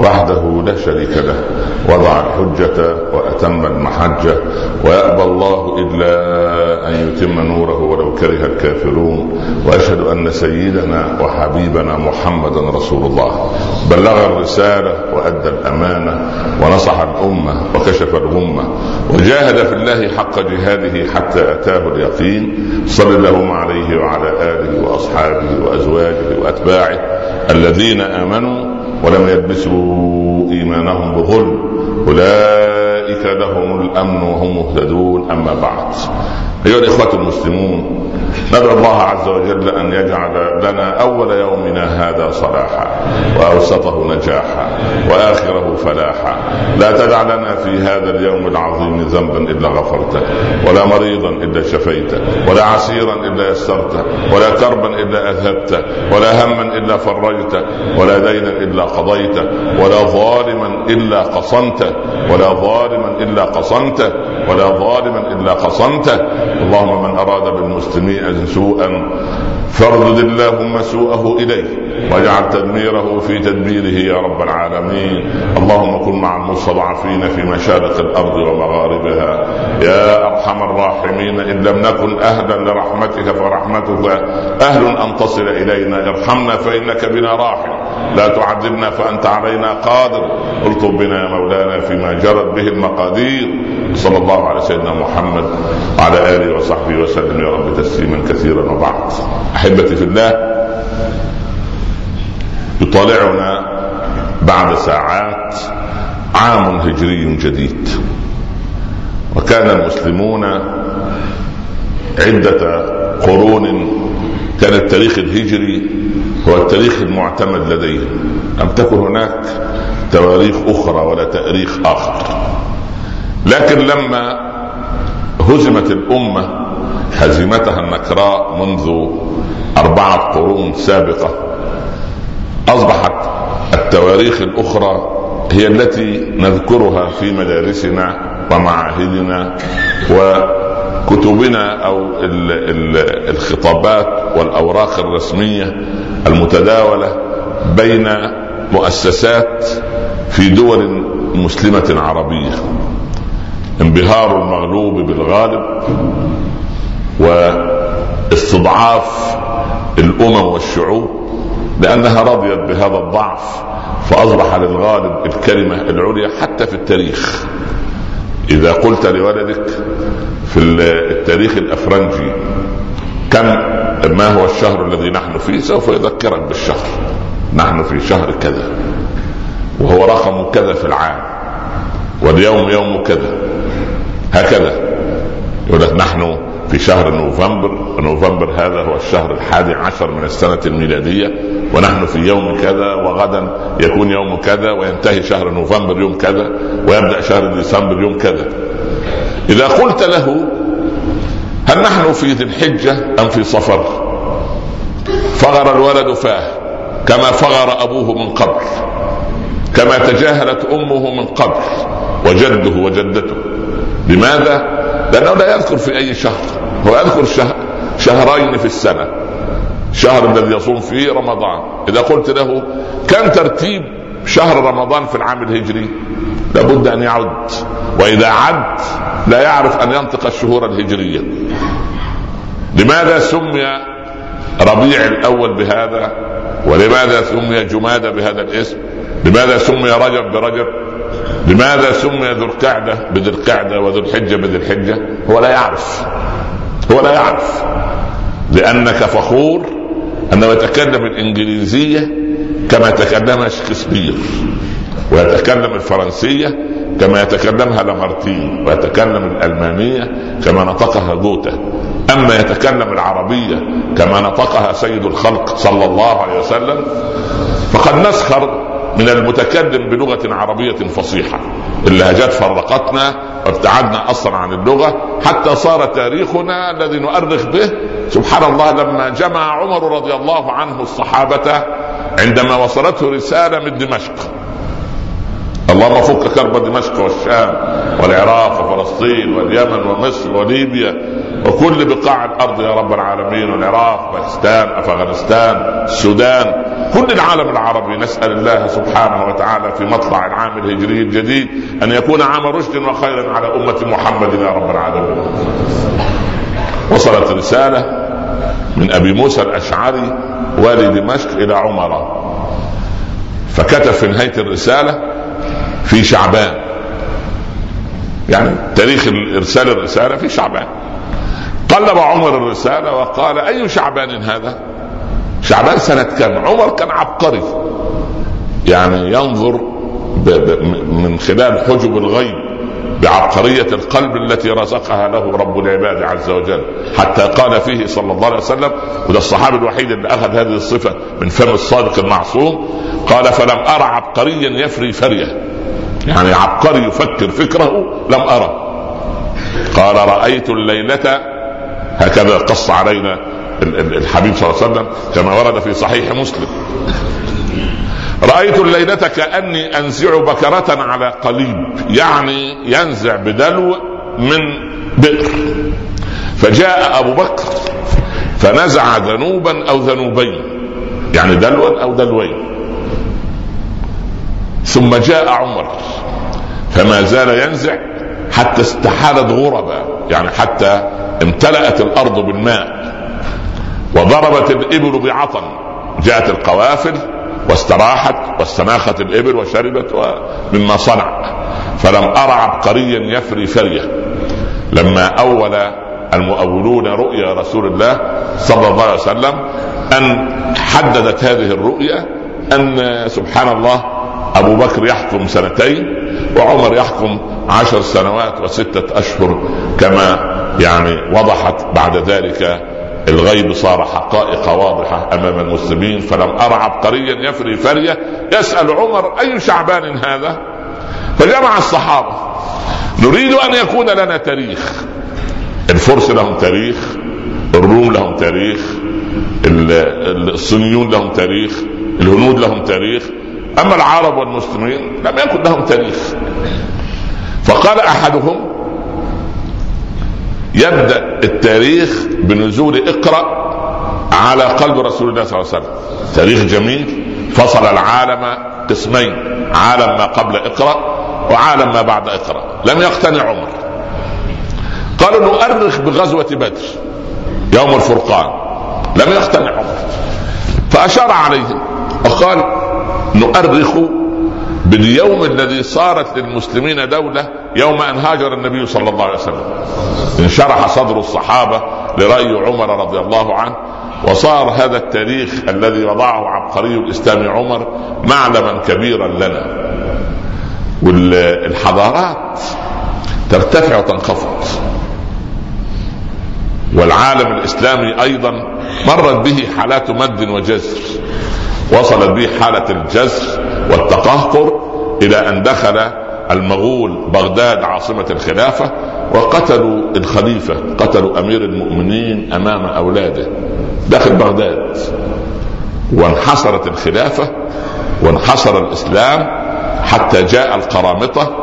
وحده لا شريك له وضع الحجة وأتم المحجة ويأبى الله إلا أن يتم نوره ولو كره الكافرون وأشهد أن سيدنا وحبيبنا محمدا رسول الله. بلغ الرسالة وأدى الأمانة ونصح الأمة وكشف الغمة وجاهد في الله حق جهاده حتى أتاه اليقين. صلى اللهم عليه وعلى آله وأصحابه وأزواجه وأتباعه الذين آمنوا ولم يلبسوا إيمانهم بظلم أولئك لهم الأمن وهم مهتدون. أما بعد. أيها الإخوة المسلمون ندعو الله عز وجل أن يجعل لنا أول يومنا هذا صلاحا وأوسطه نجاحا وآخره فلاحا. لا تدع لنا في هذا اليوم العظيم ذنبا إلا غفرته ولا مريضا إلا شفيته ولا عسيرا إلا يسرته ولا كربا إلا أذهبته ولا هما إلا فرجته ولا دينا إلا قضيته ولا ظالما إلا قصمته ولا ظالما إلا قصمته ولا ظالما إلا قصمته اللهم من أراد بالمسلمين سوءا فاردد اللهم سوءه إليه واجعل تدميره في تدبيره يا رب العالمين. اللهم كن مع المستضعفين في مشارق الأرض ومغاربها. يا أرحم الراحمين إن لم نكن أهلا لرحمتك فرحمتك أهل أن تصل إلينا. ارحمنا فإنك بنا راحم. لا تعذبنا فأنت علينا قادر. الطب بنا يا مولانا فيما جرت به المقادير. صلى الله على سيدنا محمد وعلى آله وصحبه وسلم. يا رب تسليما كثيرا وبعد. أحبتي في الله يطالعنا بعد ساعات عام هجري جديد. وكان المسلمون عدة قرون كان التاريخ الهجري هو التاريخ المعتمد لديهم. لم تكن هناك تواريخ أخرى ولا تاريخ آخر؟ لكن لما هزمت الأمة هزيمتها النكراء منذ أربعة قرون سابقة أصبحت التواريخ الأخرى هي التي نذكرها في مدارسنا ومعاهدنا وكتبنا أو الخطابات والأوراق الرسمية المتداولة بين مؤسسات في دول مسلمة عربية. انبهار المغلوب بالغالب واستضعاف الأمم والشعوب لأنها رضيت بهذا الضعف فأصبح للغالب الكلمة العليا حتى في التاريخ. إذا قلت لولدك في التاريخ الأفرنجي كم ما هو الشهر الذي نحن فيه سوف يذكرك بالشهر. نحن في شهر كذا وهو رقم كذا في العام واليوم يوم كذا هكذا. يقول لك نحن في شهر نوفمبر ونوفمبر هذا هو الشهر الحادي عشر من السنة الميلادية ونحن في يوم كذا وغدا يكون يوم كذا وينتهي شهر نوفمبر يوم كذا ويبدأ شهر ديسمبر يوم كذا. إذا قلت له هل نحن في ذي الحجة أم في صفر؟ فغر الولد فاه كما فغر أبوه من قبل كما تجاهلت أمه من قبل وجده وجدته. لماذا؟ لأنه لا يذكر في أي شهر هو يذكر شهر شهرين في السنة. شهر الذي يصوم فيه رمضان. إذا قلت له كم ترتيب شهر رمضان في العام الهجري؟ لابد أن يعد. وإذا عد لا يعرف أن ينطق الشهور الهجرية. لماذا سمي ربيع الأول بهذا؟ ولماذا سمي جمادى بهذا الاسم؟ لماذا سمي رجب برجب؟ لماذا سمي ذو القعدة بذي القعدة وذو الحجة بذي الحجة؟ هو لا يعرف. هو لا يعرف. لأنك فخور أنه يتكلم الإنجليزية كما يتكلمها شكسبير ويتكلم الفرنسية كما يتكلمها لامارتين ويتكلم الألمانية كما نطقها جوته أما يتكلم العربية كما نطقها سيد الخلق صلى الله عليه وسلم فقد نسخر من المتكلم بلغة عربية فصيحة. اللهجات فرقتنا وابتعدنا أصلا عن اللغة. حتى صار تاريخنا الذي نؤرخ به. سبحان الله لما جمع عمر رضي الله عنه الصحابة عندما وصلته رسالة من دمشق. اللهم فك كرب دمشق والشام والعراق وفلسطين واليمن ومصر وليبيا وكل بقاع الأرض يا رب العالمين العراق باكستان أفغانستان السودان كل العالم العربي نسأل الله سبحانه وتعالى في مطلع العام الهجري الجديد أن يكون عام رشد وخير على أمة محمد يا رب العالمين. وصلت رسالة من أبي موسى الأشعري والي دمشق إلى عمر فكتب في نهاية الرسالة في شعبان. يعني تاريخ ارسال الرساله في شعبان. قلب عمر الرسالة وقال أي شعبان هذا؟ شعبان سنة كم؟ عمر كان عبقري. يعني ينظر من خلال حجب الغيب. بعبقرية القلب التي رزقها له رب العباد عز وجل. حتى قال فيه صلى الله عليه وسلم وده الصحابي الوحيد اللي أخذ هذه الصفة من فم الصادق المعصوم قال فلم أرى عبقريا يفري فرية. يعني عبقري يفكر فكره لم أرى. قال رأيت الليلة هكذا قص علينا الحبيب صلى الله عليه وسلم كما ورد في صحيح مسلم. رأيت الليلة كأني أنزع بكرة على قليب يعني ينزع بدلو من بئر فجاء أبو بكر فنزع ذنوبا أو ذنوبين يعني دلوا أو دلوين. ثم جاء عمر فما زال ينزع حتى استحالت غربا يعني حتى امتلأت الأرض بالماء وضربت الإبل بعطن جاءت القوافل واستراحت واستناخت الإبل وشربت مما صنع. فلم أرى عبقريا يفري فرية. لما أول المؤولون رؤيا رسول الله صلى الله عليه وسلم أن حددت هذه الرؤيا أن سبحان الله أبو بكر يحكم سنتين وعمر يحكم عشر سنوات وستة أشهر كما يعني وضحت بعد ذلك الغيب صار حقائق واضحة أمام المسلمين فلم أرى عبقريا يفري فرية يسأل عمر أي شعبان هذا؟ فجمع الصحابة نريد أن يكون لنا تاريخ. الفرس لهم تاريخ الروم لهم تاريخ الصينيون لهم تاريخ الهنود لهم تاريخ. أما العرب والمسلمين لم يكن لهم تاريخ. فقال أحدهم يبدأ التاريخ بنزول اقرأ على قلب رسول الله صلى الله عليه وسلم. تاريخ جميل. فصل العالم قسمين. عالم ما قبل اقرأ وعالم ما بعد اقرأ. لم يقتنع عمر. قالوا نؤرخ بغزوة بدر يوم الفرقان. لم يقتنع عمر. فأشار عليهم وقال نؤرخ باليوم الذي صارت للمسلمين دولة يوم أن هاجر النبي صلى الله عليه وسلم. انشرح صدر الصحابة لرأي عمر رضي الله عنه وصار هذا التاريخ الذي وضعه عبقري الإسلام عمر معلما كبيرا لنا. والحضارات ترتفع وتنخفض. والعالم الإسلامي أيضا مرت به حالات مد وجزر. وصلت به حالة الجزر والتقهقر إلى أن دخل المغول بغداد عاصمة الخلافة وقتلوا الخليفة قتلوا أمير المؤمنين أمام أولاده. داخل بغداد. وانحصرت الخلافة وانحصر الإسلام حتى جاء القرامطة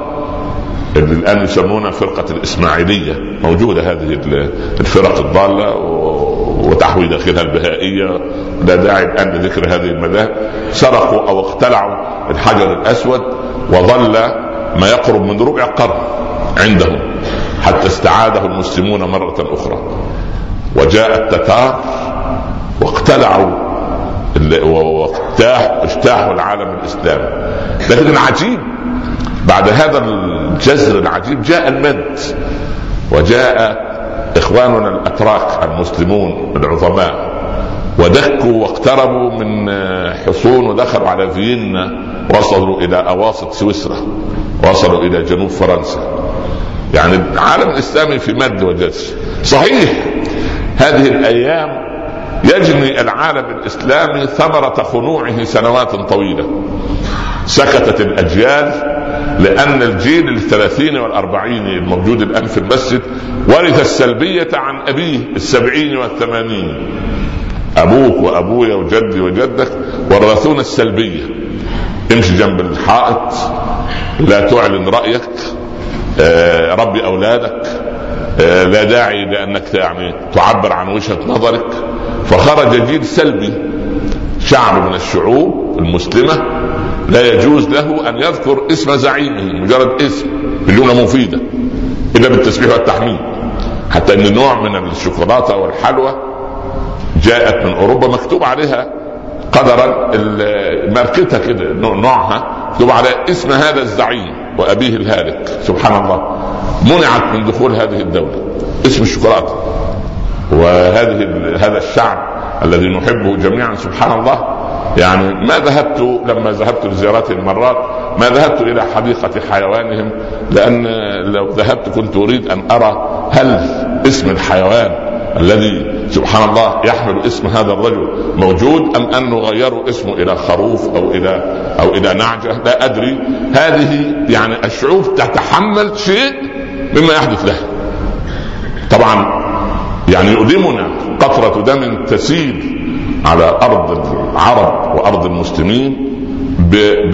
اللي الآن يسمونها فرقة الإسماعيلية. موجودة هذه الفرق الضالة وتحوي داخلها البهائية. لا داعي الان لذكر هذه المذاهب سرقوا أو اقتلعوا الحجر الأسود وظل ما يقرب من ربع قرن عندهم حتى استعاده المسلمون مرة أخرى. وجاء التتار واقتلعوا واجتاحوا اجتاحوا العالم الاسلامي لكن العجيب بعد هذا الجزر العجيب جاء المد. وجاء إخواننا الأتراك المسلمون العظماء ودكوا واقتربوا من حصون ودخلوا على فيينا وصلوا إلى أواسط سويسرا وصلوا إلى جنوب فرنسا. يعني العالم الإسلامي في مد وجزر صحيح هذه الأيام يجني العالم الإسلامي ثمرة خنوعه سنوات طويلة. سكتت الأجيال لأن الجيل الثلاثين والأربعين الموجود الآن في المسجد ورث السلبية عن أبيه السبعين والثمانين. أبوك وأبويا وجدي وجدك ورثونا السلبية. امشي جنب الحائط لا تعلن رأيك آه، ربي أولادك آه، لا داعي لأنك يعني تعبر عن وجهة نظرك. فخرج جيل سلبي شعب من الشعوب المسلمة لا يجوز له أن يذكر اسم زعيمه مجرد اسم بجملة مفيدة إلا بالتسبيح والتحميد. حتى أن نوع من الشوكولاتة والحلوى جاءت من أوروبا مكتوب عليها قدرا ماركتها كده نوعها مكتوب عليها اسم هذا الزعيم وأبيه الهالك. سبحان الله. منعت من دخول هذه الدولة. اسم الشوكولاتة. وهذه هذا الشعب الذي نحبه جميعا سبحان الله يعني ما ذهبت لما ذهبت لزيارات المرات ما ذهبت إلى حديقة حيوانهم لأن لو ذهبت كنت أريد أن أرى هل اسم الحيوان الذي سبحان الله يحمل اسم هذا الرجل موجود أم أنه غيروا اسمه إلى خروف أو إلى أو إلى نعجة؟ لا أدري. هذه يعني الشعوب تتحمل شيء مما يحدث لها. طبعا يعني يؤلمنا قطرة دم تسيل على أرض العرب وأرض المسلمين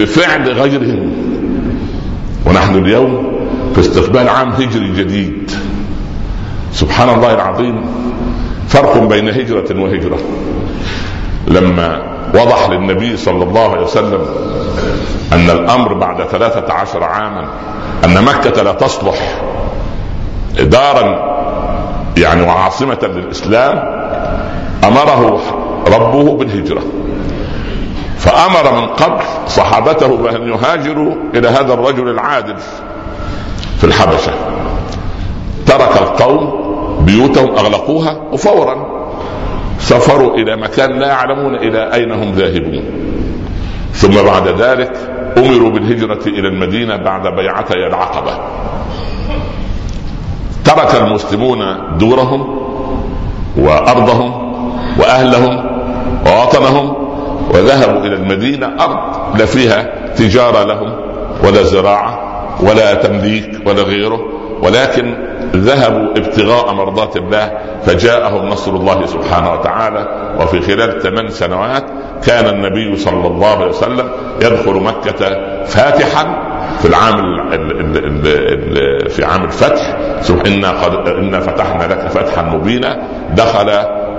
بفعل غيرهم. ونحن اليوم في استقبال عام هجري جديد. سبحان الله العظيم. فرق بين هجرة وهجرة. لما وضح للنبي صلى الله عليه وسلم أن الأمر بعد ثلاثة عشر عاما أن مكة لا تصلح دارا يعني وعاصمة للإسلام أمره ربه بالهجرة. فأمر من قبل صحابته بأن يهاجروا إلى هذا الرجل العادل في الحبشة. ترك القوم بيوتهم أغلقوها وفورا سافروا إلى مكان لا يعلمون إلى أين هم ذاهبون. ثم بعد ذلك أمروا بالهجرة إلى المدينة بعد بيعتي العقبة. ترك المسلمون دورهم وأرضهم وأهلهم ووطنهم وذهبوا إلى المدينة. أرض لا فيها تجارة لهم ولا زراعة ولا تمليك ولا غيره ولكن ذهبوا ابتغاء مرضات الله فجاءهم نصر الله سبحانه وتعالى. وفي خلال ثمان سنوات كان النبي صلى الله عليه وسلم يدخل مكة فاتحا في العام ال ال ال في عام الفتح. إنا قد إنا فتحنا لك فتحا مبينا. دخل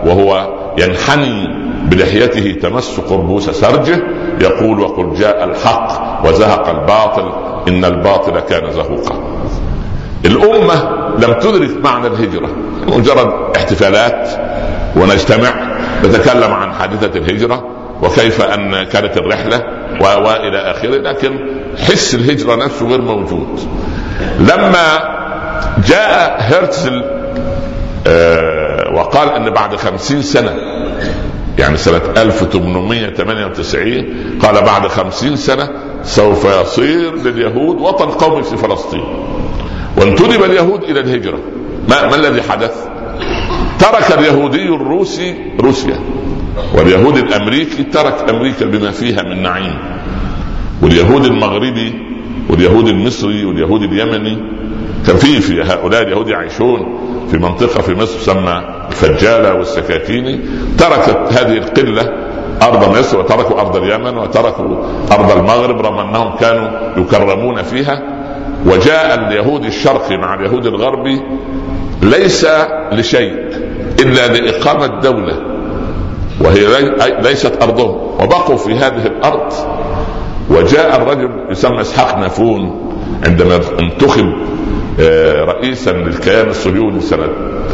وهو ينحني بلحيته تمس قربوس سرجه يقول وقل جاء الحق وزهق الباطل إن الباطل كان زهوقا. الأمة لم تدرك معنى الهجرة مجرد احتفالات ونجتمع نتكلم عن حادثة الهجرة وكيف أن كانت الرحلة وإلى آخره لكن حس الهجرة نفسه غير موجود. لما جاء هرتزل آه وقال أن بعد خمسين سنة يعني سنة 1898 قال بعد خمسين سنة سوف يصير لليهود وطن قومي في فلسطين. وانتدب اليهود إلى الهجرة. ما, ما الذي حدث؟ ترك اليهودي الروسي روسيا واليهود الأمريكي ترك أمريكا بما فيها من نعيم. واليهود المغربي واليهود المصري واليهود اليمني كان في هؤلاء اليهود يعيشون في منطقة في مصر تسمى الفجالة والسكاكيني تركت هذه القلة أرض مصر وتركوا أرض اليمن وتركوا أرض المغرب رغم أنهم كانوا يكرمون فيها. وجاء اليهود الشرقي مع اليهود الغربي ليس لشيء إلا لإقامة دولة وهي ليست أرضهم. وبقوا في هذه الأرض. وجاء الرجل يسمى إسحاق نافون عندما انتخب رئيسا للكيان الصهيوني سنه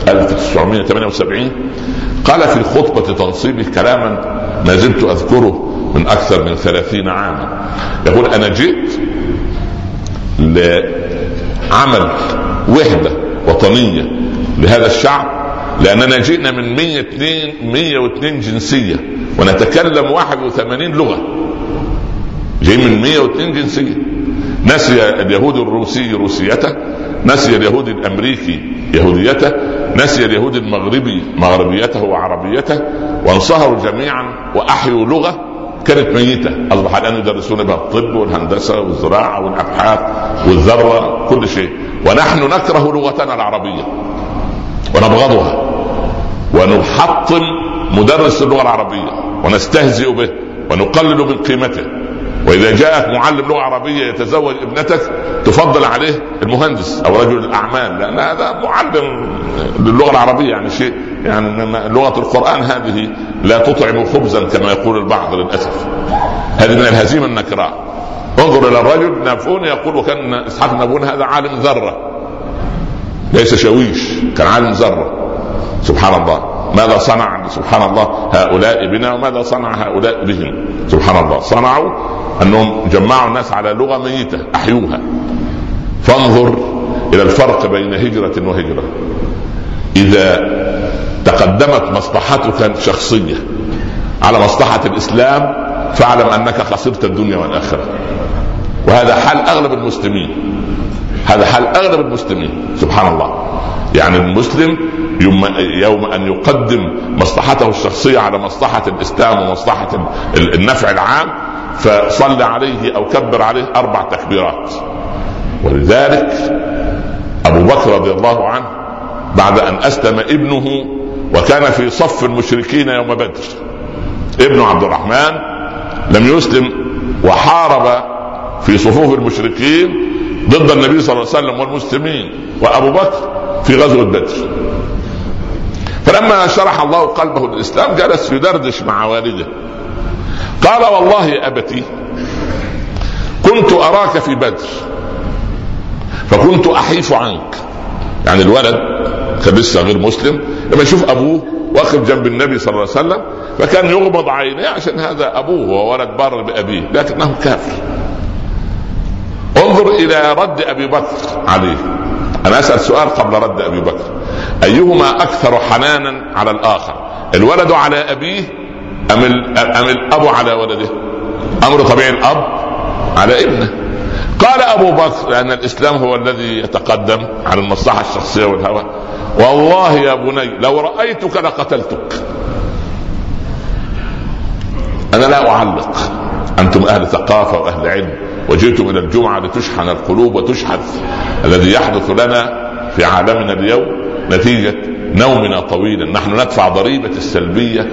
1978 قال في خطبة تنصيبه كلاما ما زلت أذكره من أكثر من ثلاثين عاما يقول أنا جئت لعمل وحدة وطنية لهذا الشعب لأننا جئنا من 102 102 جنسية ونتكلم 81 لغة جاي من 102 جنسية. نسي اليهود الروسي روسيته نسي اليهود الأمريكي يهوديته نسي اليهود المغربي مغربيته وعربيته وانصهروا جميعا وأحيوا لغة كانت ميتة. أصبح الآن يدرسون بها الطب والهندسة والزراعة والأبحاث والذره كل شيء. ونحن نكره لغتنا العربية. ونبغضها. ونحطم مدرس اللغة العربية. ونستهزئ به. ونقلل من قيمته. وإذا جاءك معلم لغة عربية يتزوج ابنتك تفضل عليه المهندس أو رجل الأعمال لأن هذا معلم للغة العربية يعني شيء يعني لغة القرآن هذه لا تطعم خبزا كما يقول البعض للأسف. هذه من الهزيمة النكراء. انظر إلى الرجل نافون يقول وكان إسحاق نابون هذا عالم ذرة. ليس شويش كان عالم ذرة. سبحان الله. ماذا صنع؟ سبحان الله هؤلاء بنا وماذا صنع هؤلاء بهم؟ سبحان الله. صنعوا أنهم جمعوا الناس على لغة ميتة أحيوها. فانظر إلى الفرق بين هجرة وهجرة. إذا تقدمت مصلحتك الشخصيه على مصلحة الإسلام فاعلم أنك خسرت الدنيا والآخرة. وهذا حال أغلب المسلمين. هذا حال أغلب المسلمين. سبحان الله. يعني المسلم يوم, يوم أن يقدم مصلحته الشخصية على مصلحة الإسلام ومصلحة النفع العام فصل عليه أو كبر عليه أربع تكبيرات. ولذلك أبو بكر رضي الله عنه بعد أن أسلم ابنه وكان في صف المشركين يوم بدر. ابن عبد الرحمن لم يسلم وحارب في صفوف المشركين ضد النبي صلى الله عليه وسلم والمسلمين وأبو بكر في غزوة بدر. فلما شرح الله قلبه للإسلام جلس يدردش مع والده. قال والله يا أبتي كنت أراك في بدر فكنت أحيف عنك. يعني الولد كان لسه غير مسلم لما يشوف أبوه واقف جنب النبي صلى الله عليه وسلم فكان يغمض عينيه عشان هذا أبوه وولد بار بأبيه لكنه كافر. انظر إلى رد أبي بكر عليه. أنا أسأل سؤال قبل رد أبي بكر. أيهما أكثر حنانا على الآخر؟ الولد على أبيه أم أم الأب على ولده؟ أمر طبيعي الأب على ابنه. قال أبو بكر لأن الإسلام هو الذي يتقدم على المصلحة الشخصية والهوى. والله يا بني لو رأيتك لقتلتك. أنا لا أعلق. أنتم أهل ثقافة وأهل علم وجئتم إلى الجمعة لتشحن القلوب وتشحذ الذي يحدث لنا في عالمنا اليوم نتيجة نومنا طويلا نحن ندفع ضريبة السلبية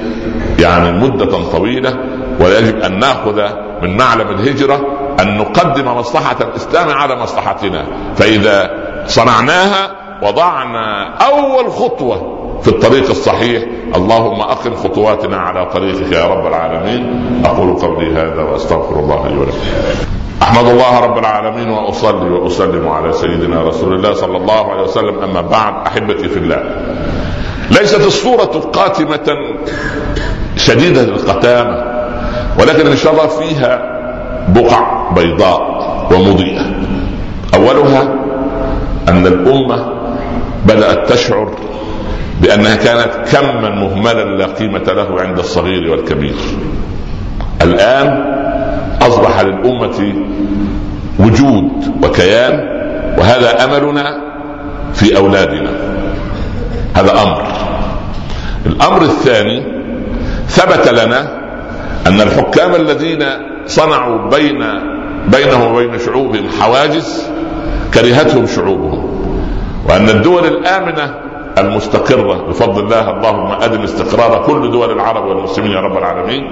يعني مدة طويلة ويجب أن نأخذ من معلم الهجرة أن نقدم مصلحة الإسلام على مصلحتنا. فإذا صنعناها وضعنا أول خطوة في الطريق الصحيح. اللهم أقم خطواتنا على طريقك يا رب العالمين. أقول قولي هذا وأستغفر الله لي ولكم. أحمد الله رب العالمين وأصلي وأسلم على سيدنا رسول الله صلى الله عليه وسلم. أما بعد أحبتي في الله ليست الصورة قاتمة شديدة القتامة ولكن ان شاء الله فيها بقع بيضاء ومضيئة. أولها أن الأمة بدأت تشعر بأنها كانت كما مهملا لا قيمة له عند الصغير والكبير. الآن أصبح للأمة وجود وكيان وهذا أملنا في أولادنا. هذا أمر. الأمر الثاني ثبت لنا أن الحكام الذين صنعوا بين بينهم وبين شعوبهم حواجز كرهتهم شعوبهم وأن الدول الآمنة المستقرة بفضل الله اللهم أدم استقرار كل دول العرب والمسلمين يا رب العالمين.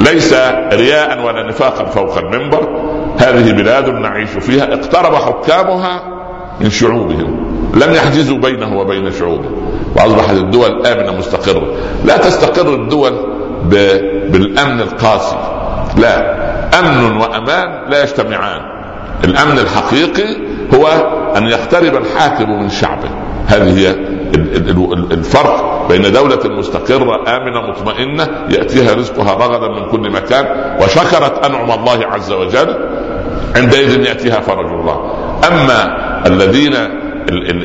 ليس رياء ولا نفاقا فوق المنبر. هذه بلاد نعيش فيها. اقترب حكامها من شعوبهم. لم يحجزوا بينه وبين شعوبه وأصبحت الدول آمنة مستقرة. لا تستقر الدول بالأمن القاسي. لا. أمن وأمان لا يجتمعان. الأمن الحقيقي هو أن يقترب الحاكم من شعبه. هذه هي الفرق بين دولة مستقرة آمنة مطمئنة يأتيها رزقها رغدا من كل مكان وشكرت أنعم الله عز وجل عندئذ يأتيها فرج الله. أما الذين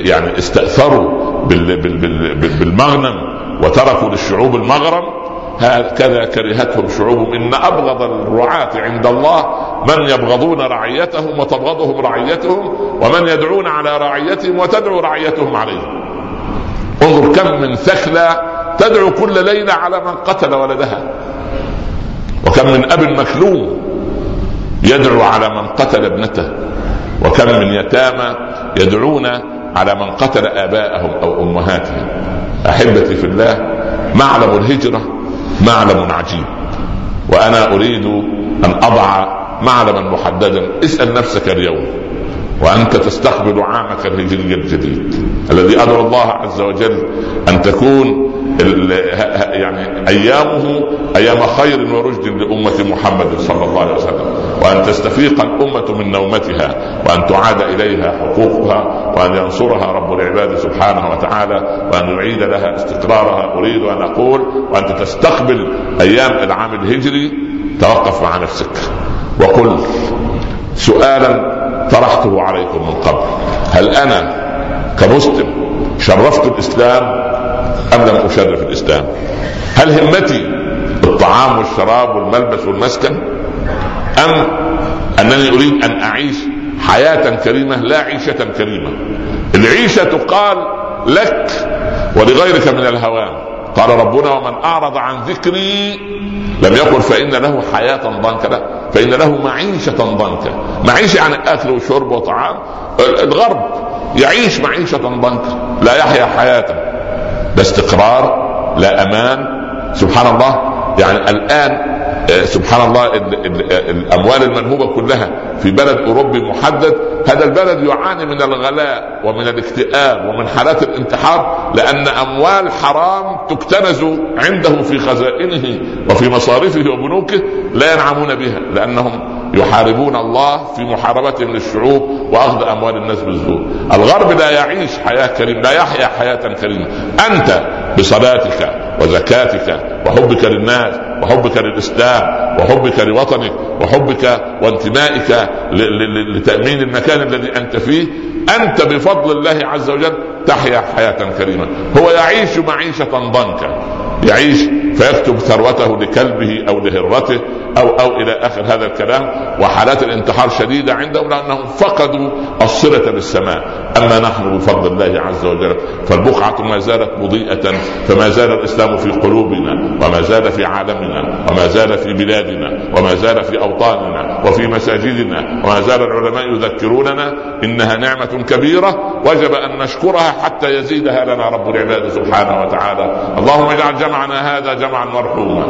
يعني استأثروا بالمغنم وتركوا للشعوب المغرم هكذا كرهتهم شعوبهم. إن أبغض الرعاة عند الله من يبغضون رعيتهم وتبغضهم رعيتهم ومن يدعون على رعيتهم وتدعو رعيتهم عليهم. انظر كم من ثكلى تدعو كل ليلة على من قتل ولدها. وكم من أب مكلوم يدعو على من قتل ابنته. وكم من يتامى يدعون على من قتل آباءهم أو أمهاتهم. أحبتي في الله معلم الهجرة معلم عجيب. وأنا أريد أن أضع معلما محددا. اسأل نفسك اليوم. وأنت تستقبل عامك الهجري الجديد. الذي أدعو الله عز وجل أن تكون يعني أيامه أيام خير ورشد لأمة محمد صلى الله عليه وسلم. وأن تستفيق الأمة من نومتها وأن تعاد إليها حقوقها وأن ينصرها رب العباد سبحانه وتعالى وأن يعيد لها استقرارها. أريد أن أقول وأنت تستقبل أيام العام الهجري توقف مع نفسك. وقل سؤالا طرحته عليكم من قبل. هل أنا كمسلم شرفت الإسلام أم لم أشرف الإسلام؟ هل همتي الطعام والشراب والملبس والمسكن؟ أم أنني أريد أن أعيش حياة كريمة لا عيشة كريمة؟ العيشة تقال لك ولغيرك من الهوام قال ربنا ومن أعرض عن ذكري لم يقل فإن له حياة ضنكا. لا فإن له معيشة ضنكا. معيشة يعني أكل وشرب وطعام. الغرب يعيش معيشة ضنكا. لا يحيا حياة. لا استقرار لا أمان. سبحان الله. يعني الآن سبحان الله الأموال المنهوبة كلها في بلد أوروبي محدد. هذا البلد يعاني من الغلاء ومن الاكتئاب ومن حالات الانتحار لأن أموال حرام تكتنز عنده في خزائنه وفي مصارفه وبنوكه لا ينعمون بها لأنهم يحاربون الله في محاربتهم للشعوب وأخذ أموال الناس بالزور. الغرب لا يعيش حياة كريمه لا يحيا حياة كريمة. أنت بصلاتك وزكاتك وحبك للناس وحبك للإسلام وحبك لوطنك وحبك وانتمائك لتأمين المكان الذي أنت فيه أنت بفضل الله عز وجل تحيا حياة كريمة. هو يعيش معيشة ضنكا يعيش فيكتب ثروته لكلبه أو لهرته أو أو إلى آخر هذا الكلام وحالات الانتحار شديدة عندهم لأنهم فقدوا الصلة بالسماء. أما نحن بفضل الله عز وجل فالبقعة ما زالت مضيئة فما زال الإسلام في قلوبنا وما زال في عالمنا وما زال في بلادنا وما زال في أوطاننا وفي مساجدنا وما زال العلماء يذكروننا إنها نعمة كبيرة وجب أن نشكرها حتى يزيدها لنا رب العباد سبحانه وتعالى. اللهم اجعل جمعنا هذا جمعا مرحوما.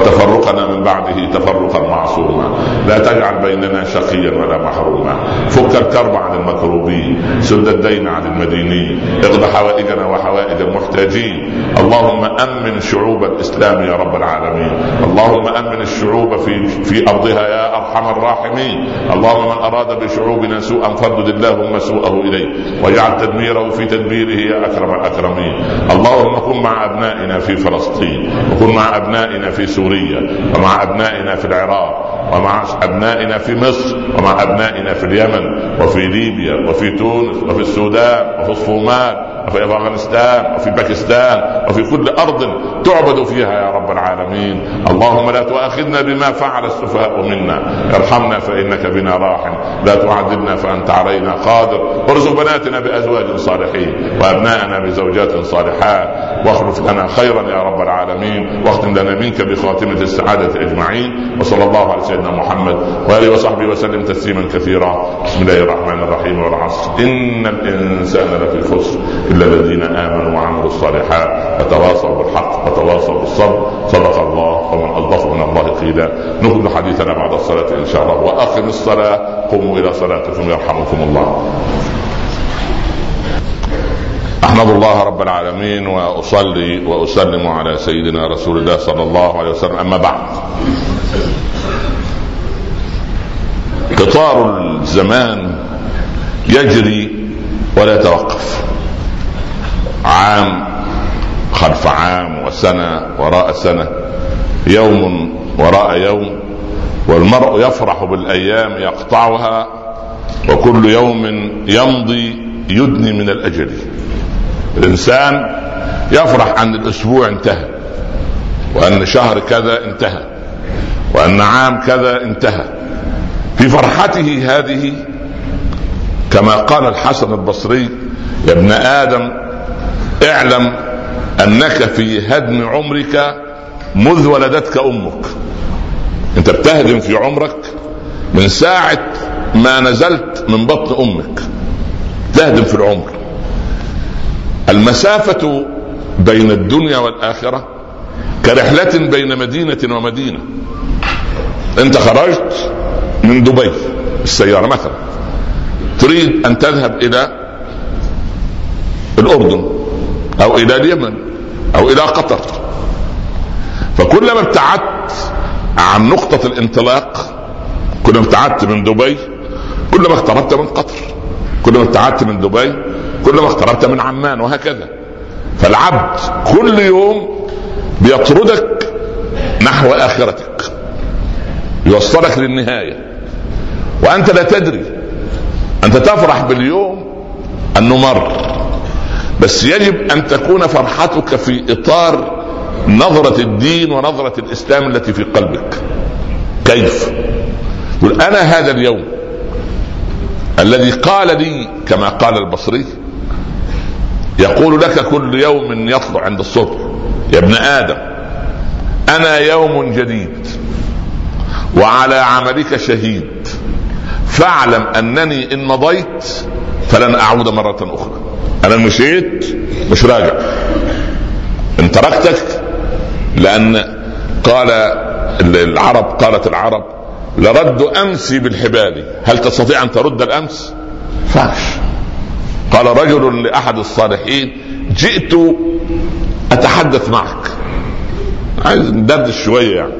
وتفرقنا من بعده تفرقا معصوما. لا تجعل بيننا شقيا ولا محروما. فك الكرب عن المكروبين سد الدين عن المدينين. اقض حوائجنا وحوائج المحتاجين. اللهم أمن شعوب الإسلام يا رب العالمين. اللهم أمن الشعوب في في أرضها يا أرحم الراحمين. اللهم من أراد بشعوبنا سوءا فردد اللهم سوءه إليه. واجعل تدميره في تدبيره يا أكرم الأكرمين. اللهم كن مع أبنائنا في فلسطين. وكن مع أبنائنا في سوريا. سوريا ومع أبنائنا في العراق ومع أبنائنا في مصر ومع أبنائنا في اليمن وفي ليبيا وفي تونس وفي السودان وفي الصومال. وفي أفغانستان وفي باكستان وفي كل أرض تعبد فيها يا رب العالمين. اللهم لا تؤاخذنا بما فعل السفهاء منا. ارحمنا فإنك بنا راحم. لا تعذبنا فأنت علينا قادر. ارزق بناتنا بأزواج صالحين وابنائنا بزوجات صالحات. واخلف لنا خيرا يا رب العالمين. واختم لنا منك بخاتمة السعادة أجمعين. وصلى الله على سيدنا محمد وآله وصحبه وسلم تسليما كثيرا. بسم الله الرحمن الرحيم والعصر. إن الإنسان لفي خسر. إلا الذين آمنوا وعملوا الصالحات وتواصوا بالحق وتواصوا بالصبر. صدق الله ومن اصدق من الله قيلا. نكمل حديثنا بعد الصلاة إن شاء الله. وأقم الصلاة. قوموا إلى صلاتكم يرحمكم الله. أحمد الله رب العالمين وأصلي وأسلم على سيدنا رسول الله صلى الله عليه وسلم. أما بعد. قطار الزمان يجري ولا يتوقف. عام خلف عام وسنة وراء سنة يوم وراء يوم والمرء يفرح بالأيام يقطعها وكل يوم يمضي يدني من الأجل. الإنسان يفرح أن الأسبوع انتهى وأن شهر كذا انتهى وأن عام كذا انتهى. في فرحته هذه كما قال الحسن البصري يا ابن آدم اعلم انك في هدم عمرك مذ ولدتك أمك. انت بتهدم في عمرك من ساعة ما نزلت من بطن أمك. تهدم في العمر. المسافة بين الدنيا والآخرة كرحلة بين مدينة ومدينة. أنت خرجت من دبي بالسيارة مثلا. تريد أن تذهب إلى الأردن. أو إلى اليمن أو إلى قطر. فكلما ابتعدت عن نقطة الانطلاق كلما ابتعدت من دبي كلما اقتربت من قطر كلما ابتعدت من دبي كلما اقتربت من عمان وهكذا. فالعبد كل يوم بيطردك نحو آخرتك يوصلك للنهاية. وأنت لا تدري أنت تفرح باليوم أنه مر. بس يجب أن تكون فرحتك في إطار نظرة الدين ونظرة الإسلام التي في قلبك كيف؟ يقول أنا هذا اليوم الذي قال لي كما قال البصري يقول لك كل يوم يطلع عند الصبح يا ابن آدم أنا يوم جديد وعلى عملك شهيد فاعلم أنني إن مضيت فلن أعود مرة أخرى أنا مشيت مش راجع. إن تركتك لأن قال العرب قالت العرب لرد امسي بالحبال. هل تستطيع أن ترد الأمس؟ فاش. قال رجل لأحد الصالحين جئت أتحدث معك. عايز ندردش شوية يعني.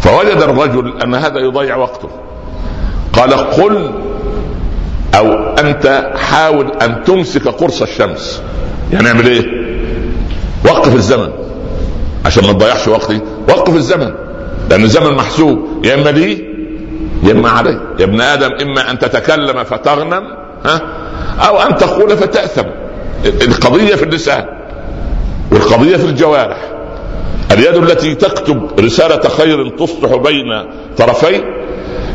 فوجد الرجل أن هذا يضيع وقته. قال قل أو أنت حاول أن تمسك قرص الشمس. يعني أعمل إيه؟ وقف الزمن. عشان ما تضيعش وقتي. وقف الزمن. لأن الزمن محسوب. يا إما لي يا إما علي. يا ابن آدم إما أن تتكلم فتغنم ها؟ أو أن تقول فتأثم. القضية في اللسان. والقضية في الجوارح. اليد التي تكتب رسالة خير تصلح بين طرفين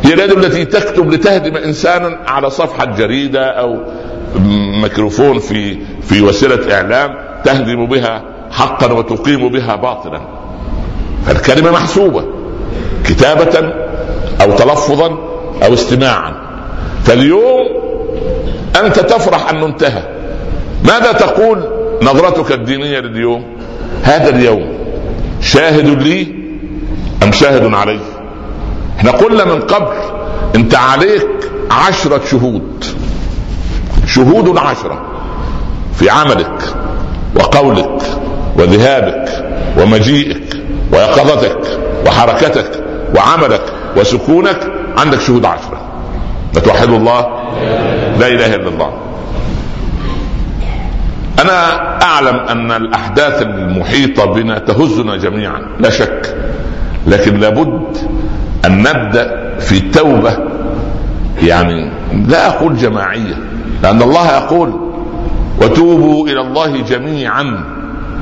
اليد التي تكتب لتهدم انسانا على صفحة جريدة أو ميكروفون في في وسيلة إعلام تهدم بها حقا وتقيم بها باطلا. فالكلمه محسوبة. كتابة أو تلفظا أو استماعا. فاليوم أنت تفرح انه انتهى ماذا تقول نظرتك الدينية لليوم؟ هذا اليوم شاهد لي أم شاهد علي؟ إحنا قلنا من قبل انت عليك عشرة شهود. شهود عشرة في عملك وقولك وذهابك ومجيئك ويقظتك وحركتك وعملك وسكونك عندك شهود عشرة. فتوحدوا الله؟ لا إله إلا الله. أنا أعلم أن الأحداث المحيطة بنا تهزنا جميعا لا شك لكن لابد أن نبدأ في توبة يعني لا أقول جماعية لأن الله يقول وتوبوا إلى الله جميعا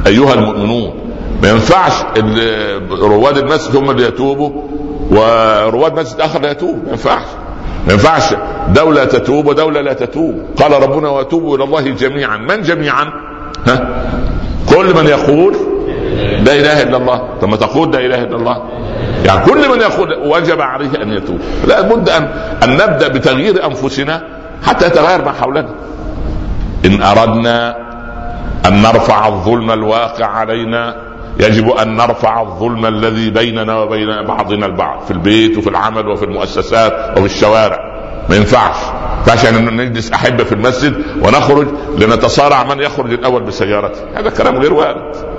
أيها المؤمنون. ما ينفعش رواد المسجد هم اللي يتوبوا ورواد مسجد آخر لا يتوب ما ينفعش. ما ينفعش دولة تتوب ودولة لا تتوب. قال ربنا وتوبوا إلى الله جميعا. من جميعا؟ ها؟ كل من يقول لا إله إلا الله. ثم تقول لا إله إلا الله. يعني كل من يقول وجب عليه أن يتوب. لا بد أن أن نبدأ بتغيير أنفسنا حتى يتغير ما حولنا. إن أردنا أن نرفع الظلم الواقع علينا يجب أن نرفع الظلم الذي بيننا وبين بعضنا البعض في البيت وفي العمل وفي المؤسسات وفي الشوارع. ما ينفعش. ينفعش أن نجلس احبه في المسجد ونخرج لنتصارع من يخرج الأول بسيارته هذا كلام غير وارد.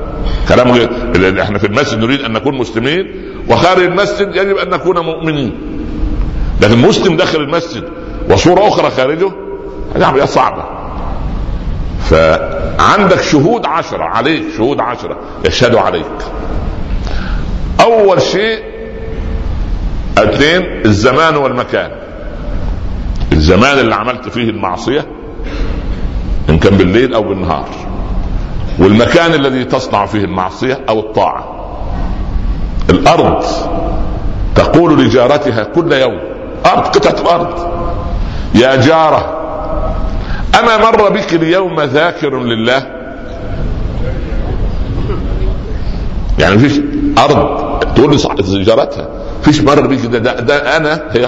كلام غير إحنا في المسجد نريد أن نكون مسلمين وخارج المسجد يجب أن نكون مؤمنين. لكن مسلم داخل المسجد وصورة أخرى خارجه هذه عمليه صعبة. فعندك شهود عشرة عليك شهود عشرة يشهدوا عليك. أول شيء اثنين الزمان والمكان. الزمان اللي عملت فيه المعصية إن كان بالليل أو بالنهار. والمكان الذي تصنع فيه المعصية أو الطاعة. الأرض تقول لجارتها كل يوم أرض قطعة الأرض يا جارة أما مر بك اليوم ذاكر لله؟ يعني فيش أرض تقول لي جارتها فيش مر بيك ده, ده, ده أنا هي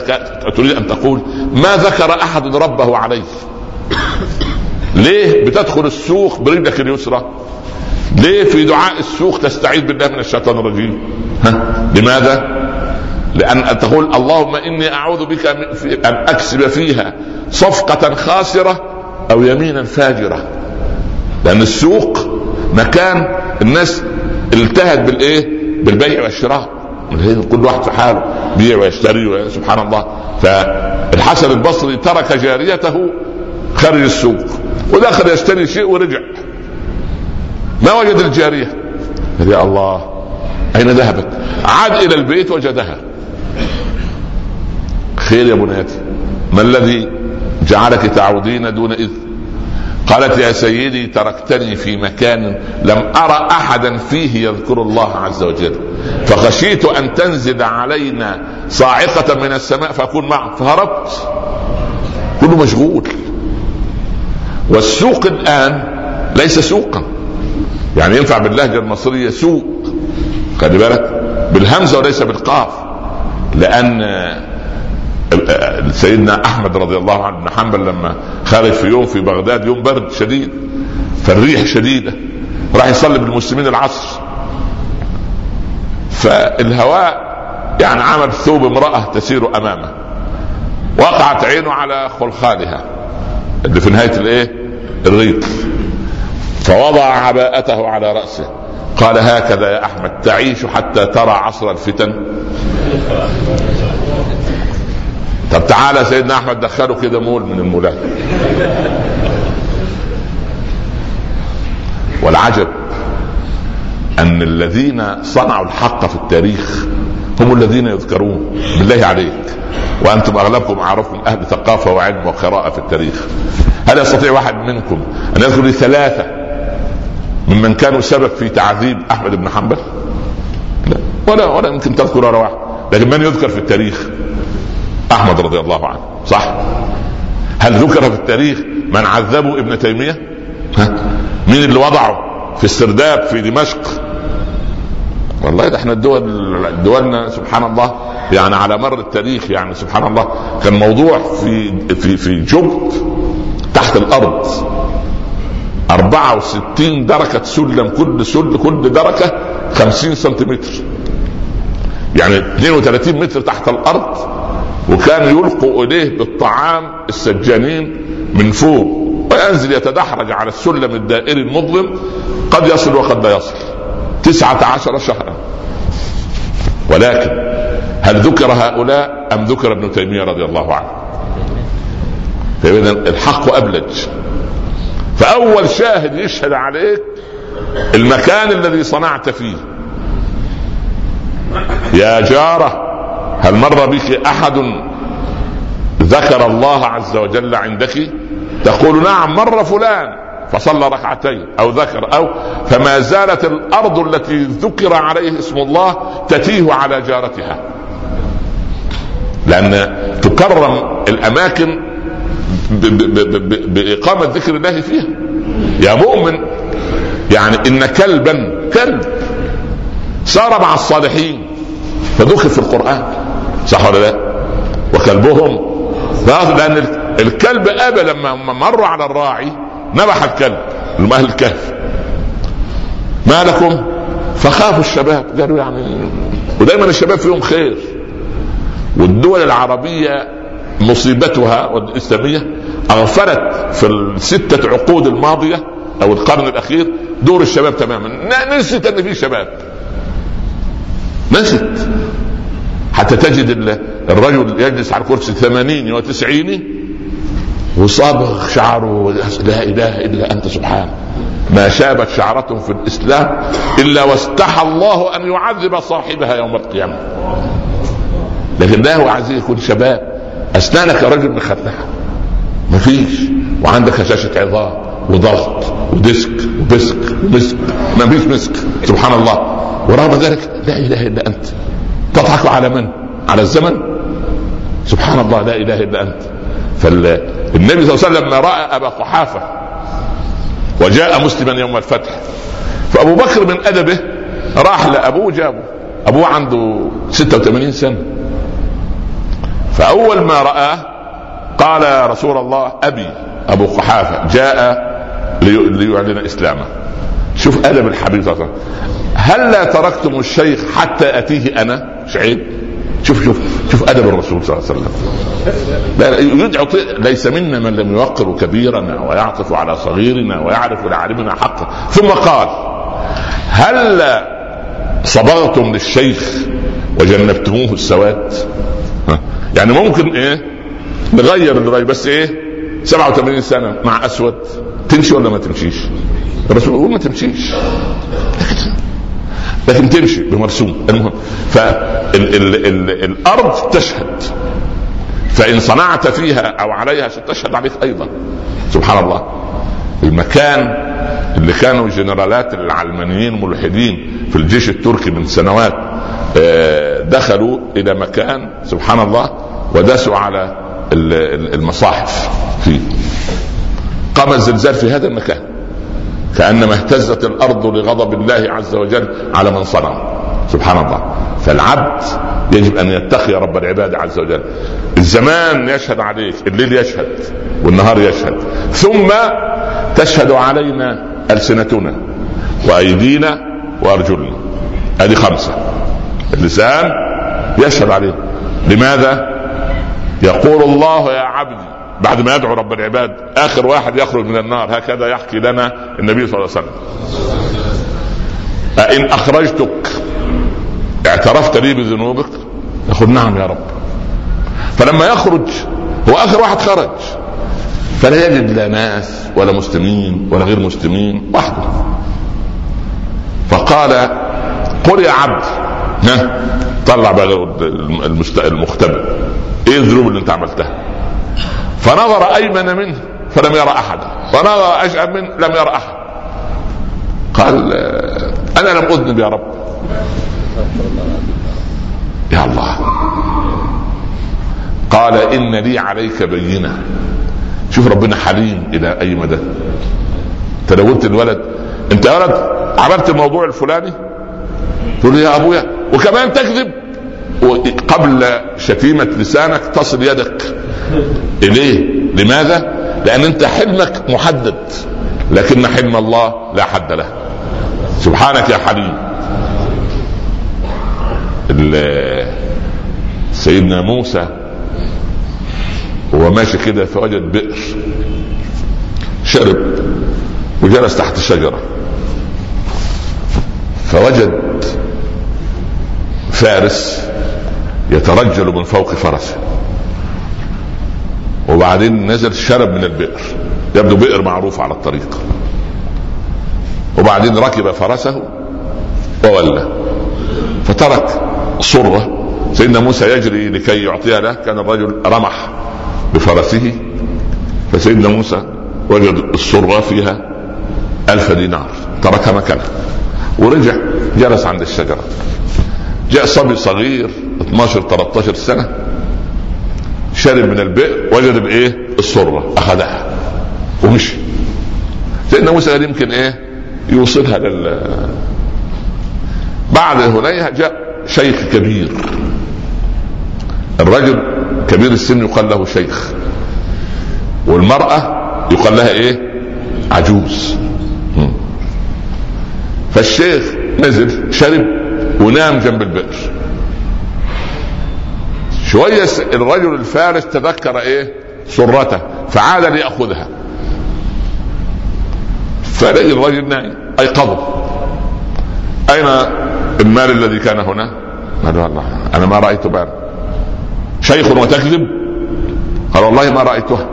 تريد أن تقول ما ذكر أحد ربه عليه ليه بتدخل السوق برجلك اليسرى؟ ليه في دعاء السوق تستعيذ بالله من الشيطان الرجيم؟ ها؟ لماذا؟ لأن تقول اللهم إني أعوذ بك أن أكسب فيها صفقة خاسرة أو يمينا فاجرة. لأن السوق مكان الناس التهت بالإيه؟ بالبيع والشراء. كل واحد في حاله بيع ويشتري سبحان الله. فالحسن البصري ترك جاريته خارج السوق ودخل يشتري شيء ورجع. ما وجد الجارية؟ يا الله أين ذهبت؟ عاد إلى البيت وجدها. خير يا بنيتي ما الذي جعلك تعودين دون إذن؟ قالت يا سيدي تركتني في مكان لم أرى أحدا فيه يذكر الله عز وجل. فخشيت أن تنزل علينا صاعقة من السماء فأكون معك. فهربت. كله مشغول. والسوق الآن ليس سوقا. يعني ينفع باللهجة المصرية سوق خلي بالك بالهمزة وليس بالقاف. لأن سيدنا أحمد رضي الله عنه بن حنبل لما خرج في يوم في بغداد يوم برد شديد فالريح شديدة راح يصلي بالمسلمين العصر. فالهواء يعني عمل ثوب امرأة تسير أمامه. وقعت عينه على خلخالها. اللي في نهاية الإيه؟ الريق فوضع عباءته على رأسه. قال هكذا يا أحمد تعيش حتى ترى عصر الفتن. طب تعالى سيدنا أحمد دخله كده مول من المولات. والعجب أن الذين صنعوا الحق في التاريخ هم الذين يذكرون بالله عليك. وأنتم أغلبكم اعرفكم أهل ثقافة وعلم وقراءة في التاريخ. هل يستطيع واحد منكم أن يذكر لي ثلاثة ممن كانوا سبب في تعذيب أحمد بن حنبل؟ لا. ولا ولا يمكن تذكر ولا واحد لكن من يذكر في التاريخ؟ أحمد رضي الله عنه. صح؟ هل ذكر في التاريخ من عذبوا ابن تيمية؟ ها؟ مين اللي وضعه في السرداب في دمشق؟ والله ده إحنا الدول دولنا سبحان الله يعني على مر التاريخ يعني سبحان الله كان موضوع في في في جب تحت الأرض. 64 دركة سلم كل سل كل دركة 50 سنتيمتر. يعني 32 متر تحت الأرض وكان يلقوا إليه بالطعام السجانين من فوق. وينزل يتدحرج على السلم الدائري المظلم قد يصل وقد لا يصل. تسعة عشر شهرا. ولكن هل ذكر هؤلاء أم ذكر ابن تيمية رضي الله عنه؟ فإذا الحق أبلج. فأول شاهد يشهد عليك المكان الذي صنعت فيه. يا جارة هل مر بك أحد ذكر الله عز وجل عندك؟ تقول نعم مر فلان فصلى ركعتين أو ذكر أو فما زالت الأرض التي ذكر عليه اسم الله تتيه على جارتها. لأن تكرم الأماكن بإقامة ذكر الله فيها. يا مؤمن يعني إن كلبا كلب سار مع الصالحين فذكر في القرآن. صح ولا لا؟ وكلبهم لأن الكلب أبى لما مروا على الراعي نبح الكلب أهل الكهف. ما لكم؟ فخافوا الشباب. قالوا يعني ودايما الشباب فيهم خير. والدول العربية مصيبتها والإسلامية اغفلت في الستة عقود الماضية أو القرن الأخير دور الشباب تماما. نسيت أن في شباب. نسيت حتى تجد الرجل يجلس على كرسي ثمانين وتسعين وصابغ شعره لا إله إلا أنت سبحان. ما شابت شعرة في الإسلام إلا واستحى الله أن يعذب صاحبها يوم القيامة. لكن لا هو عايز يكون شباب. أسنانك رجل مخلعه ما فيش وعندك هشاشه عظام وضغط وديسك وبسك ومسك ما فيش مسك سبحان الله. ورغم ذلك لا إله إلا أنت. تضحك على من؟ على الزمن؟ سبحان الله لا إله إلا أنت. فالنبي صلى الله عليه وسلم لما رأى أبا قحافة وجاء مسلما يوم الفتح. فأبو بكر من أدبه راح لأبوه جابه. أبوه عنده 86 سنة. فأول ما رآه قال يا رسول الله أبي أبو قحافة جاء ليعلن إسلامه. شوف أدب الحبيب صلى الله عليه وسلم. هلا تركتم الشيخ حتى أتيه أنا؟ مش عيب شوف شوف شوف أدب الرسول صلى الله عليه وسلم. لا يدعو ليس منا من لم يوقر كبيرنا ويعطف على صغيرنا ويعرف لعالمنا حقه ثم قال هل صبغتم للشيخ وجنبتموه السواد؟ يعني ممكن إيه؟ نغير الرأي بس إيه 87 سنة مع أسود. تمشي ولا ما تمشيش؟ الرسول يقول ما تمشيش. لكن تمشي بمرسوم. المهم فالارض تشهد. فإن صنعت فيها أو عليها تشهد عليك أيضا. سبحان الله. المكان اللي كانوا جنرالات العلمانيين ملحدين في الجيش التركي من سنوات آه، دخلوا إلى مكان سبحان الله وداسوا على المصاحف فيه قام الزلزال في هذا المكان. كأنما اهتزت الأرض لغضب الله عز وجل على من صنع سبحان الله. فالعبد يجب أن يتقي رب العباد عز وجل. الزمان يشهد عليك الليل يشهد والنهار يشهد. ثم تشهد علينا ألسنتنا وأيدينا وأرجلنا. هذه خمسة. اللسان يشهد عليه لماذا؟ يقول الله يا عبدي بعد ما يدعو رب العباد آخر واحد يخرج من النار هكذا يحكي لنا النبي صلى الله عليه وسلم. أإن أخرجتك اعترفت لي بذنوبك يقول نعم يا رب. فلما يخرج هو آخر واحد خرج. فلا يجد لا ناس ولا مسلمين ولا غير مسلمين وحده. فقال قل يا عبد ها طلع بقى المختبر إيه الذنوب اللي انت عملتها؟ فنظر أيمن منه فلم يرى احدا ونظر أشأم منه لم يرى أحد. قال أنا لم أذنب يا رب. يا الله. قال إن لي عليك بينة. شوف ربنا حليم إلى أي مدى. أنت لو قلت الولد أنت يا ولد عملت الموضوع الفلاني؟ تقول يا أبويا وكمان تكذب. قبل شتيمة لسانك تصل يدك إليه. لماذا؟ لأن أنت حلمك محدد لكن حلم الله لا حد له. سبحانك يا حليم. سيدنا موسى وهو ماشي كده فوجد بئر شرب وجلس تحت شجرة فوجد فارس يترجل من فوق فرسه. وبعدين نزل شرب من البئر. يبدو بئر معروف على الطريق. وبعدين ركب فرسه وولى. فترك صره سيدنا موسى يجري لكي يعطيها له. كان الرجل رمح بفرسه. فسيدنا موسى وجد الصرة فيها ألف دينار. تركها مكانها ورجع جلس عند الشجرة. جاء صبي صغير. 12 13 سنة شرب من البئر وجد بإيه؟ الصرة أخذها ومشي. سيدنا موسى قال يمكن إيه؟ يوصلها لل بعد هنيها جاء شيخ كبير. الرجل كبير السن يقال له شيخ. والمرأة يقال لها إيه؟ عجوز. فالشيخ نزل شرب ونام جنب البئر. شوية الرجل الفارس تذكر إيه؟ سرته فعاد ليأخذها فلقي الرجل نايم. ايقظه أين المال الذي كان هنا؟ قال والله أنا ما رأيت بال شيخ وتكذب؟ قال والله ما رأيتها.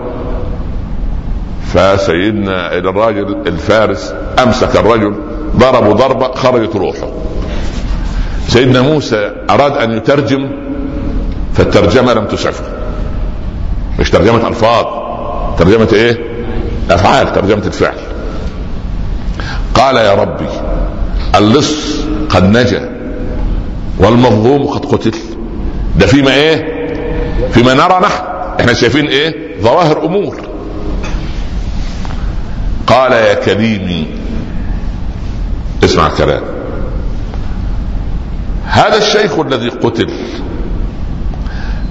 فسيدنا الراجل الفارس أمسك الرجل ضربه ضربة خرجت روحه. سيدنا موسى أراد أن يترجم فالترجمة لم تسعفه مش ترجمة ألفاظ ترجمة إيه؟ أفعال ترجمة الفعل. قال يا ربي اللص قد نجا والمظلوم قد قتل. ده فيما إيه؟ فيما نرى نحن. إحنا شايفين إيه؟ ظواهر أمور. قال يا كليمي اسمع الكلام. هذا الشيخ الذي قتل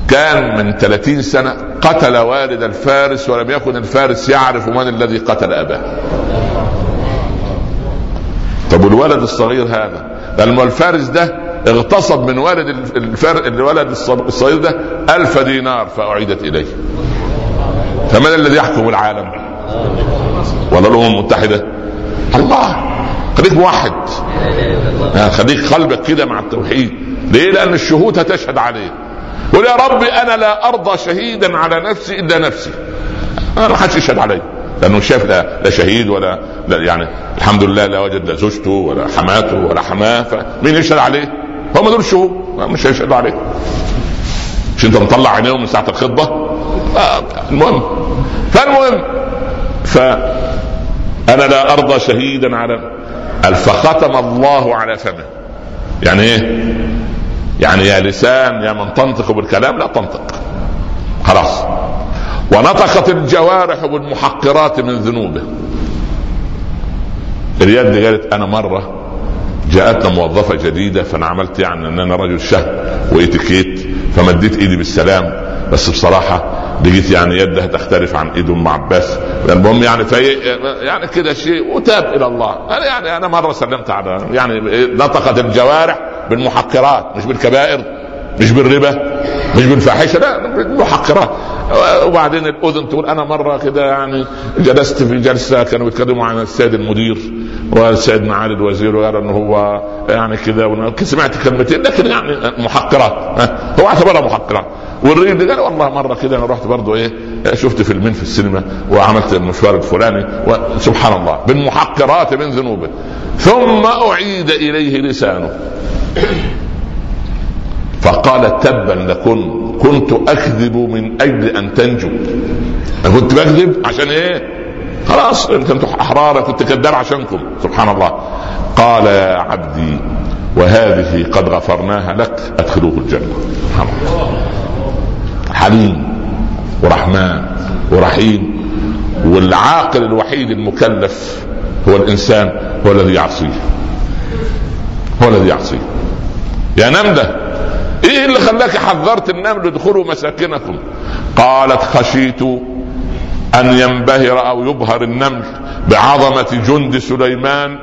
كان من 30 سنة قتل والد الفارس ولم يكن الفارس يعرف من الذي قتل أباه. طب والولد الصغير هذا لما الفارس ده اغتصب من والد الفر... الولد الصغير ده ألف دينار فأعيدت إليه. فمن الذي يحكم العالم؟ ولا الأمم المتحدة؟ الله خليك موحد. يعني خليك قلبك كده مع التوحيد. ليه؟ لأن الشهود هتشهد عليه. يقول يا ربي أنا لا أرضى شهيدا على نفسي إلا نفسي. أنا ما حدش يشهد علي. لأنه شاف لا, لا شهيد ولا لا يعني الحمد لله لا وجد لا زوجته ولا حماته ولا حماه. فمين يشهد عليه؟ هم دول الشهود مش هيشهدوا عليه. مش انت مطلع عينيهم من ساعة الخطبة؟ آه المهم. فالمهم. ف أنا لا ارضى شهيدا على فختم الله على فمه. يعني إيه؟ يعني يا لسان يا من تنطق بالكلام لا تنطق. خلاص. ونطقت الجوارح بالمحقرات من ذنوبه. اليد قالت أنا مرة جاءتنا موظفة جديدة فانا عملت يعني ان أنا رجل شهم وإتيكيت فمديت إيدي بالسلام بس بصراحة لقيت يعني يدها تختلف عن إيد أم عباس. المهم يعني في يعني كده شيء وتاب إلى الله. أنا يعني أنا مرة سلمت على يعني نطقت الجوارح بالمحقرات مش بالكبائر مش بالربا مش بالفاحشة لا بالمحقرات. وبعدين الأذن تقول أنا مرة كده يعني جلست في جلسة كانوا بيتكلموا عن السيد المدير. والسيد معالي الوزير وقال إنه هو يعني كذا سمعت كلمتين لكن يعني محقرات هو اعتبرها محقرات. والرجل قال والله مرة كده أنا رحت برضه إيه شفت فيلمين في السينما وعملت المشوار الفلاني وسبحان الله بالمحقرات من ذنوبه. ثم أعيد إليه لسانه. فقال تبا لكن كنت أكذب من أجل أن تنجو. أنا كنت بكذب عشان إيه؟ خلاص أنتم أحرار كنت كذاب عشانكم. سبحان الله. قال يا عبدي وهذه قد غفرناها لك أدخلوه الجنة. سبحان الله. حليم ورحمن ورحيم والعاقل الوحيد المكلف هو الإنسان هو الذي يعصيه. هو الذي يعصيه. يا نمدة إيه اللي خلاك حذرت النمل؟ ادخلوا مساكنكم. قالت خشيت أن ينبهر أو يبهر النمل بعظمة جند سليمان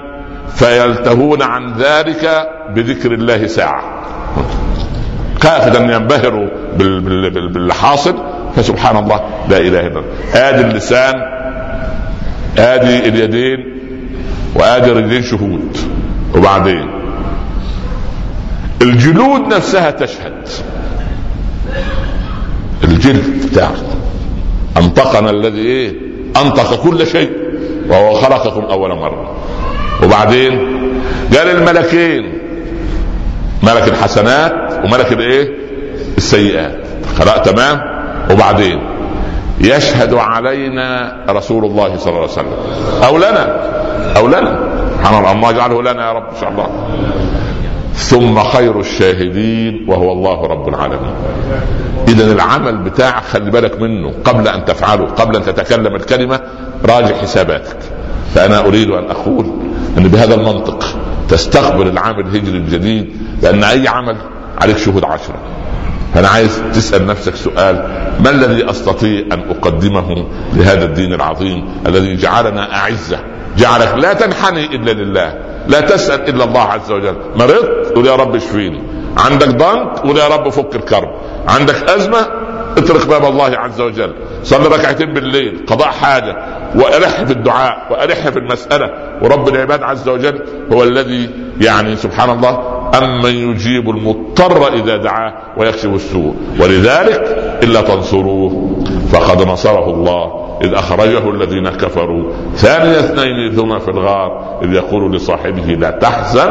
فيلتهون عن ذلك بذكر الله ساعة. خافت أن ينبهروا باللي حاصل فسبحان الله لا إله إلا الله. آدي اللسان آدي اليدين وآدي الرجلين شهود. وبعدين؟ الجلود نفسها تشهد. الجلد بتاعك أنطقنا الذي إيه؟ أنطق كل شيء وهو خلقكم أول مرة. وبعدين قال الملكين ملك الحسنات وملك الإيه؟ السيئات. خلاص تمام؟ وبعدين يشهد علينا رسول الله صلى الله عليه وسلم. أو لنا أو لنا. سبحان الله الله يجعله لنا يا رب إن شاء الله. ثم خير الشاهدين وهو الله رب العالمين. اذا العمل بتاعك خلي بالك منه قبل أن تفعله قبل أن تتكلم الكلمة راجع حساباتك. فأنا أريد أن أقول إن بهذا المنطق تستقبل العام الهجري الجديد لأن أي عمل عليك شهود عشرة. فانا عايز تسأل نفسك سؤال ما الذي أستطيع أن أقدمه لهذا الدين العظيم الذي جعلنا أعزة جعلك لا تنحني إلا لله لا تسأل إلا الله عز وجل. مرضت؟ قول يا رب اشفيني. عندك ضنك؟ قول يا رب فك الكرب. عندك أزمة؟ اترك باب الله عز وجل. صلي ركعتين بالليل قضاء حاجة وألح في الدعاء وألح في المسألة. ورب العباد عز وجل هو الذي يعني سبحان الله أمن يجيب المضطر إذا دعاه ويكشف السوء. ولذلك إلا تنصروه. فقد نصره الله. إذ أخرجه الذين كفروا. ثاني اثنين ثم في الغار إذ يقول لصاحبه لا تحزن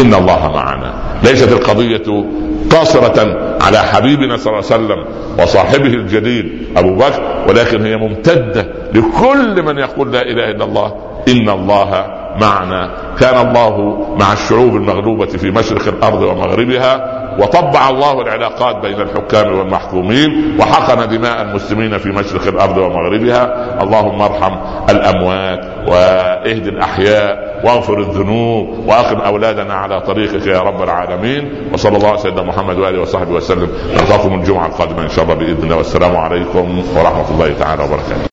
إن الله معنا. ليست القضية قاصرة على حبيبنا صلى الله عليه وسلم وصاحبه الجليل أبو بكر ولكن هي ممتدة لكل من يقول لا إله إلا الله إن الله معنا. كان الله مع الشعوب المغلوبة في مشرق الأرض ومغربها وطبع الله العلاقات بين الحكام والمحكومين وحقن دماء المسلمين في مشرق الأرض ومغربها. اللهم ارحم الأموات واهد الأحياء واغفر الذنوب وأقم أولادنا على طريقك يا رب العالمين. وصلى الله على سيدنا محمد وآله وصحبه وسلم. نلقاكم الجمعة القادمة إن شاء الله بإذن الله. والسلام عليكم ورحمة الله تعالى وبركاته.